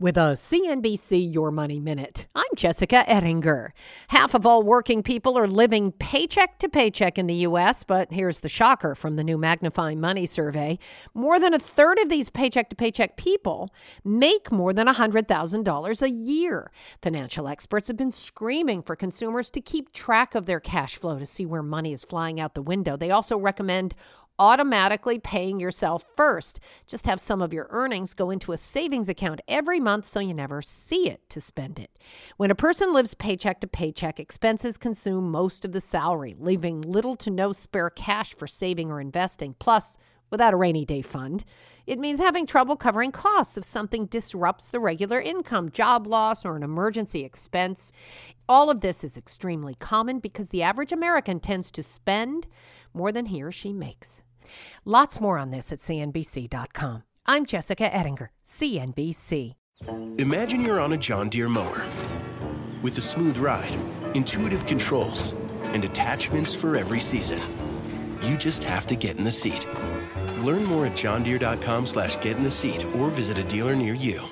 with a CNBC Your Money Minute. I'm Jessica Ettinger. Half of all working people are living paycheck to paycheck in the U.S., but here's the shocker from the new Magnifying Money survey. More than a third of these paycheck to paycheck people make more than $100,000 a year. Financial experts have been screaming for consumers to keep track of their cash flow to see where money is flying out the window. They also recommend automatically paying yourself first. Just have some of your earnings go into a savings account every month so you never see it to spend it. When a person lives paycheck to paycheck, expenses consume most of the salary, leaving little to no spare cash for saving or investing. Plus, without a rainy day fund, it means having trouble covering costs if something disrupts the regular income, job loss, or an emergency expense. All of this is extremely common because the average American tends to spend more than he or she makes. Lots more on this at CNBC.com. I'm Jessica Ettinger, CNBC. Imagine you're on a John Deere mower with a smooth ride, intuitive controls, and attachments for every season. You just have to get in the seat. Learn more at johndeere.com slash get in the seat or visit a dealer near you.